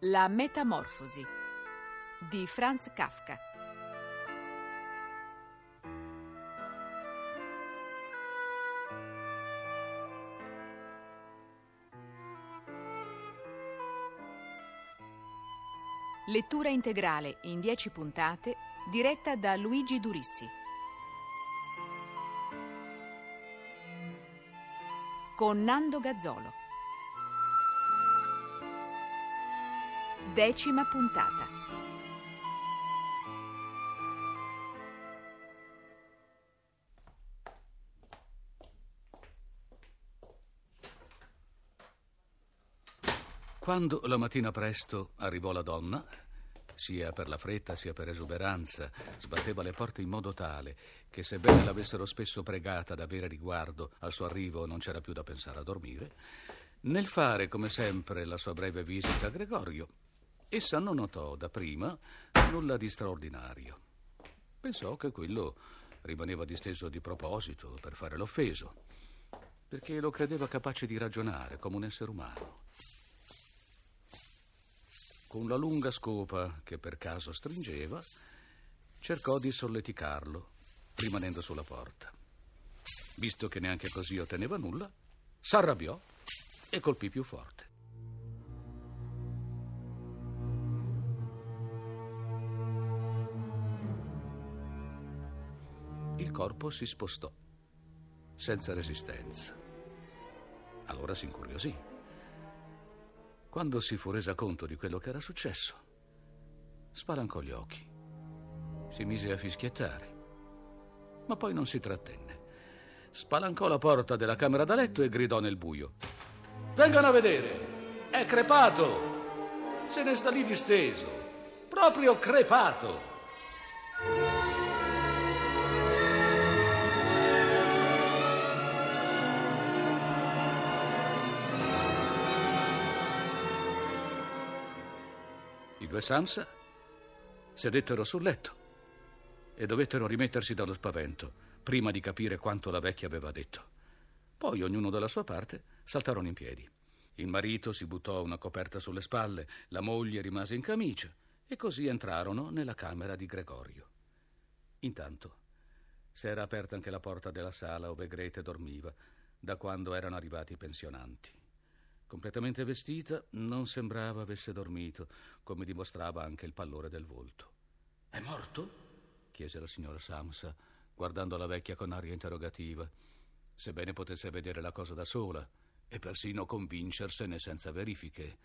La metamorfosi di Franz Kafka. Lettura integrale in 10 puntate diretta da Luigi Durissi. Con Nando Gazzolo. Decima puntata. Quando la mattina presto arrivò la donna, sia per la fretta sia per esuberanza, sbatteva le porte in modo tale che, sebbene l'avessero spesso pregata d'avere riguardo al suo arrivo, non c'era più da pensare a dormire, nel fare, come sempre, la sua breve visita a Gregorio, essa non notò dapprima nulla di straordinario. Pensò che quello rimaneva disteso di proposito per fare l'offeso, perché lo credeva capace di ragionare come un essere umano. Con la lunga scopa che per caso stringeva, cercò di solleticarlo, rimanendo sulla porta. Visto che neanche così otteneva nulla, s'arrabbiò e colpì più forte. Il corpo si spostò, senza resistenza. Allora si incuriosì. Quando si fu resa conto di quello che era successo, spalancò gli occhi. Si mise a fischiettare, ma poi non si trattenne. Spalancò la porta della camera da letto e gridò nel buio. Vengano a vedere! È crepato! Se ne sta lì disteso! Proprio crepato! Due Samsa sedettero sul letto e dovettero rimettersi dallo spavento prima di capire quanto la vecchia aveva detto. Poi, ognuno dalla sua parte, saltarono in piedi. Il marito si buttò una coperta sulle spalle, la moglie rimase in camicia e così entrarono nella camera di Gregorio. Intanto s'era aperta anche la porta della sala dove Grete dormiva, da quando erano arrivati i pensionanti. Completamente vestita, non sembrava avesse dormito, come dimostrava anche il pallore del volto. È morto? chiese la signora Samsa, guardando la vecchia con aria interrogativa, sebbene potesse vedere la cosa da sola e persino convincersene senza verifiche.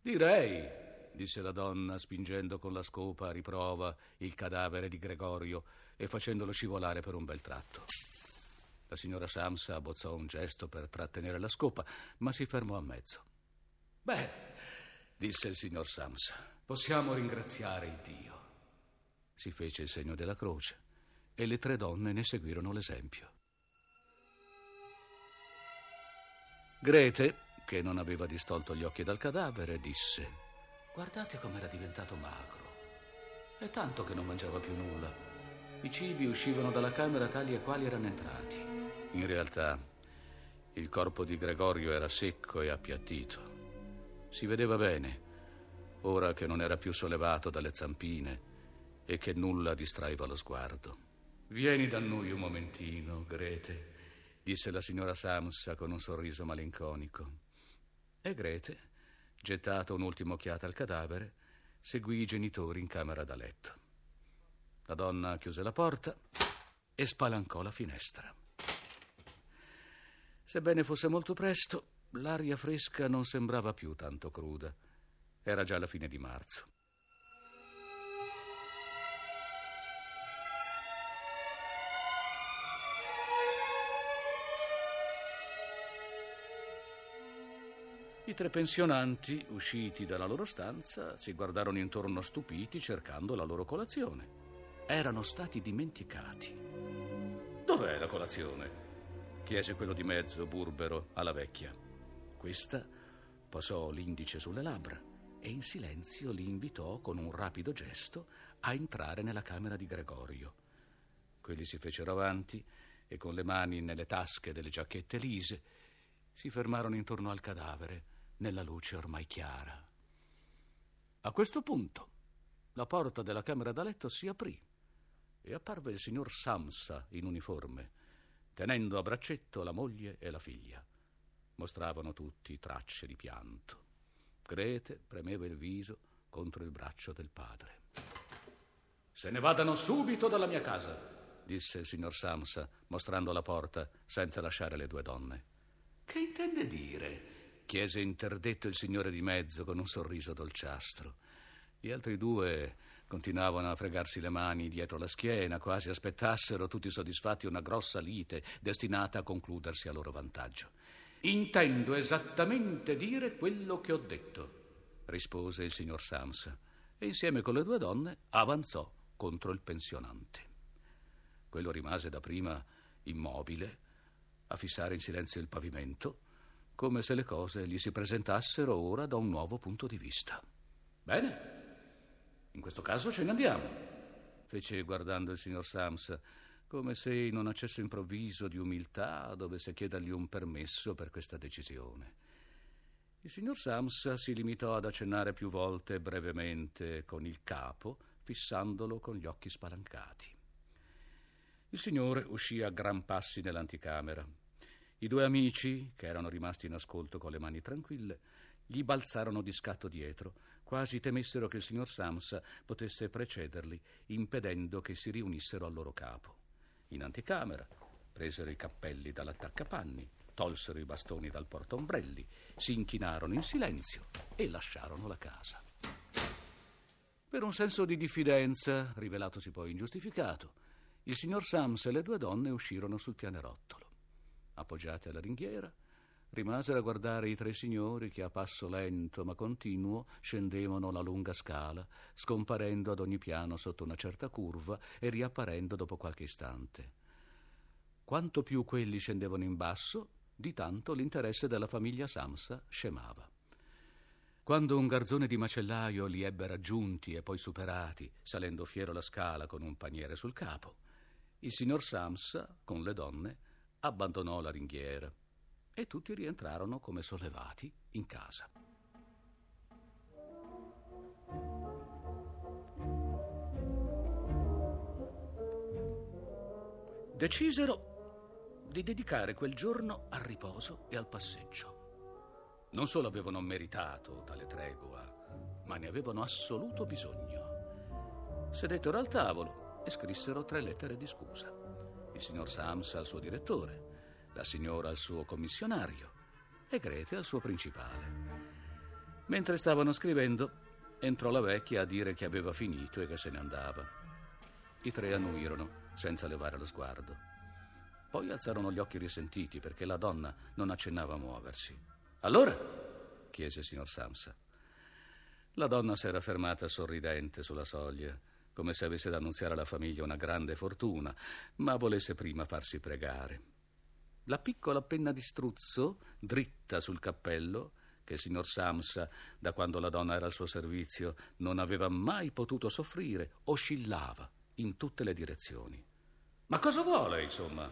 Direi, disse la donna, spingendo con la scopa a riprova il cadavere di Gregorio e facendolo scivolare per un bel tratto. La signora Samsa abbozzò un gesto per trattenere la scopa, ma si fermò a mezzo. Beh, disse il signor Samsa, possiamo ringraziare il Dio. Si fece il segno della croce e le tre donne ne seguirono l'esempio. Grete, che non aveva distolto gli occhi dal cadavere, disse: Guardate com'era diventato magro. È tanto che non mangiava più nulla. I cibi uscivano dalla camera tali e quali erano entrati. In realtà, il corpo di Gregorio era secco e appiattito. Si vedeva bene, ora che non era più sollevato dalle zampine e che nulla distraeva lo sguardo. Vieni da noi un momentino, Grete, disse la signora Samsa con un sorriso malinconico. E Grete, gettata un'ultima occhiata al cadavere, seguì i genitori in camera da letto. La donna chiuse la porta e spalancò la finestra. Sebbene fosse molto presto, l'aria fresca non sembrava più tanto cruda. Era già la fine di marzo. I tre pensionanti, usciti dalla loro stanza, si guardarono intorno stupiti cercando la loro colazione. Erano stati dimenticati. Dov'è la colazione? Chiese quello di mezzo, burbero, alla vecchia. Questa posò l'indice sulle labbra e in silenzio li invitò con un rapido gesto a entrare nella camera di Gregorio. Quelli si fecero avanti e con le mani nelle tasche delle giacchette lise si fermarono intorno al cadavere nella luce ormai chiara. A questo punto la porta della camera da letto si aprì e apparve il signor Samsa in uniforme, tenendo a braccetto la moglie e la figlia. Mostravano tutti tracce di pianto. Grete premeva il viso contro il braccio del padre. Se ne vadano subito dalla mia casa, disse il signor Samsa, mostrando la porta senza lasciare le due donne. Che intende dire? chiese interdetto il signore di mezzo con un sorriso dolciastro. Gli altri due continuavano a fregarsi le mani dietro la schiena, quasi aspettassero tutti soddisfatti una grossa lite destinata a concludersi a loro vantaggio. Intendo esattamente dire quello che ho detto, rispose il signor Sams, e insieme con le due donne avanzò contro il pensionante. Quello rimase dapprima immobile, a fissare in silenzio il pavimento, come se le cose gli si presentassero ora da un nuovo punto di vista. Bene, in questo caso ce ne andiamo, fece guardando il signor Sams, come se in un accesso improvviso di umiltà dovesse chiedergli un permesso per questa decisione. Il signor Sams si limitò ad accennare più volte brevemente con il capo, fissandolo con gli occhi spalancati. Il signore uscì a gran passi nell'anticamera. I due amici, che erano rimasti in ascolto con le mani tranquille, gli balzarono di scatto dietro, quasi temessero che il signor Sams potesse precederli, impedendo che si riunissero al loro capo. In anticamera presero i cappelli dall'attaccapanni, tolsero i bastoni dal portaombrelli, si inchinarono in silenzio e lasciarono la casa. Per un senso di diffidenza, rivelatosi poi ingiustificato, il signor Sams e le due donne uscirono sul pianerottolo appoggiate alla ringhiera, rimasero a guardare i tre signori che a passo lento ma continuo scendevano la lunga scala, scomparendo ad ogni piano sotto una certa curva e riapparendo dopo qualche istante. Quanto più quelli scendevano in basso, di tanto l'interesse della famiglia Samsa scemava. Quando un garzone di macellaio li ebbe raggiunti e poi superati, salendo fiero la scala con un paniere sul capo, il signor Samsa, con le donne, abbandonò la ringhiera e tutti rientrarono come sollevati in casa. Decisero di dedicare quel giorno al riposo e al passeggio. Non solo avevano meritato tale tregua, ma ne avevano assoluto bisogno. Sedettero al tavolo e scrissero tre lettere di scusa il signor Sams al suo direttore, la signora al suo commissionario e Grete al suo principale. Mentre stavano scrivendo, entrò la vecchia a dire che aveva finito e che se ne andava. I tre annuirono, senza levare lo sguardo. Poi alzarono gli occhi risentiti perché la donna non accennava a muoversi. Allora? chiese il signor Samsa. La donna s'era fermata sorridente sulla soglia come se avesse da annunziare alla famiglia una grande fortuna, ma volesse prima farsi pregare. La piccola penna di struzzo, dritta sul cappello, che il signor Samsa, da quando la donna era al suo servizio, non aveva mai potuto soffrire, oscillava in tutte le direzioni. Ma cosa vuole, insomma?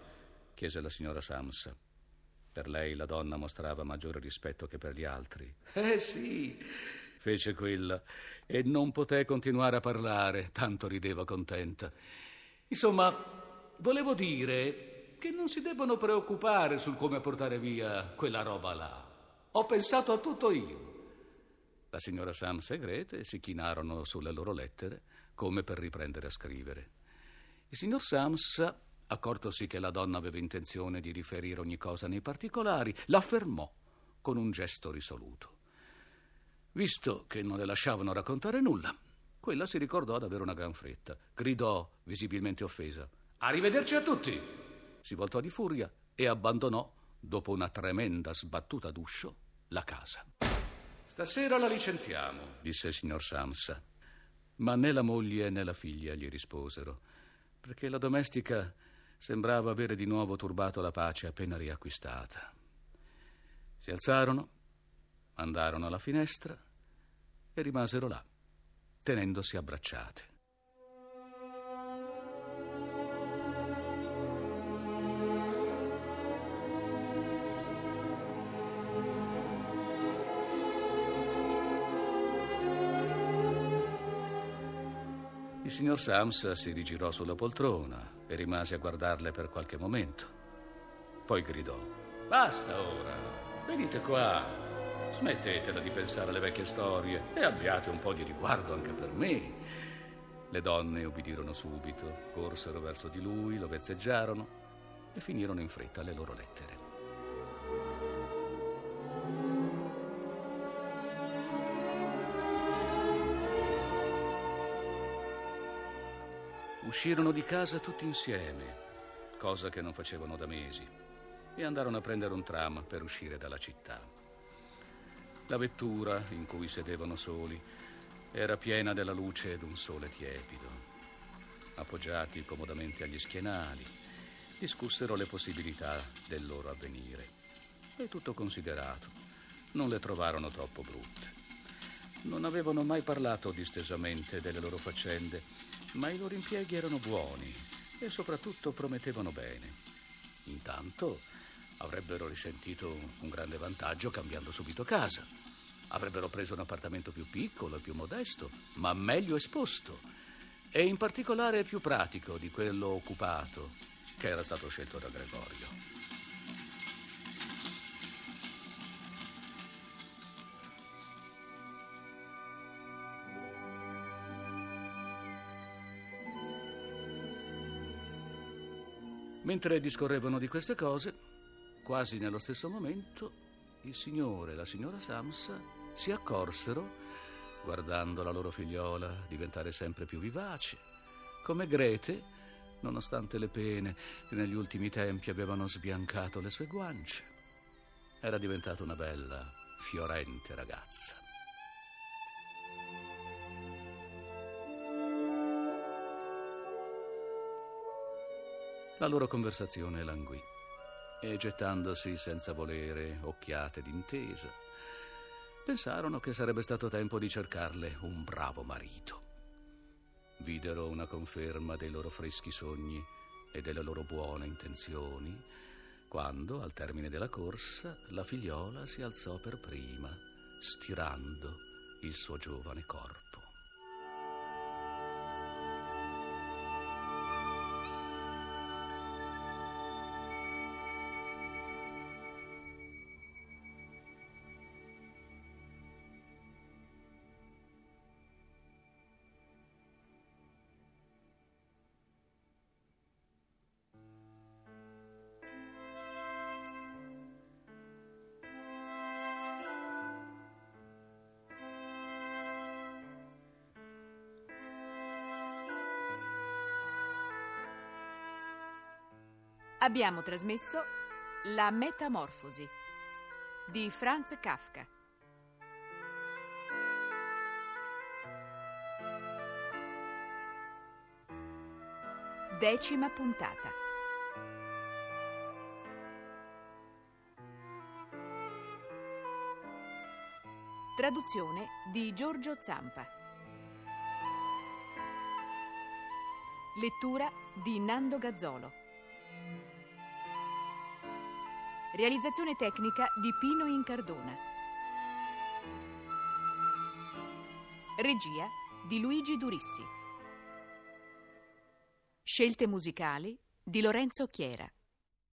chiese la signora Samsa. Per lei la donna mostrava maggiore rispetto che per gli altri. Eh sì, fece quella, e non poté continuare a parlare, tanto rideva contenta. Insomma, volevo dire che non si debbono preoccupare sul come portare via quella roba là. Ho pensato a tutto io. La signora Sams e Grete si chinarono sulle loro lettere come per riprendere a scrivere. Il signor Sams, accortosi che la donna aveva intenzione di riferire ogni cosa nei particolari, l'affermò con un gesto risoluto. Visto che non le lasciavano raccontare nulla, quella si ricordò d'avere una gran fretta. Gridò, visibilmente offesa: Arrivederci a tutti! Si voltò di furia e abbandonò, dopo una tremenda sbattuta d'uscio, la casa. Stasera la licenziamo, disse il signor Samsa. Ma né la moglie né la figlia gli risposero, perché la domestica sembrava avere di nuovo turbato la pace appena riacquistata. Si alzarono Andarono alla finestra e rimasero là, tenendosi abbracciate. Il signor Sams si rigirò sulla poltrona e rimase a guardarle per qualche momento. Poi gridò: Basta ora, venite qua. Smettetela di pensare alle vecchie storie e abbiate un po' di riguardo anche per me. Le donne ubbidirono subito, corsero verso di lui, lo vezzeggiarono e finirono in fretta le loro lettere. Uscirono di casa tutti insieme, cosa che non facevano da mesi, e andarono a prendere un tram per uscire dalla città. La vettura in cui sedevano soli era piena della luce d'un sole tiepido. Appoggiati comodamente agli schienali, discussero le possibilità del loro avvenire. E tutto considerato, non le trovarono troppo brutte. Non avevano mai parlato distesamente delle loro faccende ma i loro impieghi erano buoni e soprattutto promettevano bene. Intanto avrebbero risentito un grande vantaggio cambiando subito casa. Avrebbero preso un appartamento più piccolo e più modesto, ma meglio esposto, e in particolare più pratico di quello occupato che era stato scelto da Gregorio. Mentre discorrevano di queste cose, quasi nello stesso momento, il signore e la signora Samsa si accorsero, guardando la loro figliola diventare sempre più vivace, come Grete, nonostante le pene che negli ultimi tempi avevano sbiancato le sue guance, era diventata una bella, fiorente ragazza. La loro conversazione languì e gettandosi senza volere occhiate d'intesa, pensarono che sarebbe stato tempo di cercarle un bravo marito. Videro una conferma dei loro freschi sogni e delle loro buone intenzioni quando, al termine della corsa, la figliola si alzò per prima, stirando il suo giovane corpo. Abbiamo trasmesso La Metamorfosi di Franz Kafka. Decima puntata. Traduzione di Giorgio Zampa. Lettura di Nando Gazzolo. Realizzazione tecnica di Pino Incardona. Regia di Luigi Durissi. Scelte musicali di Lorenzo Chiera.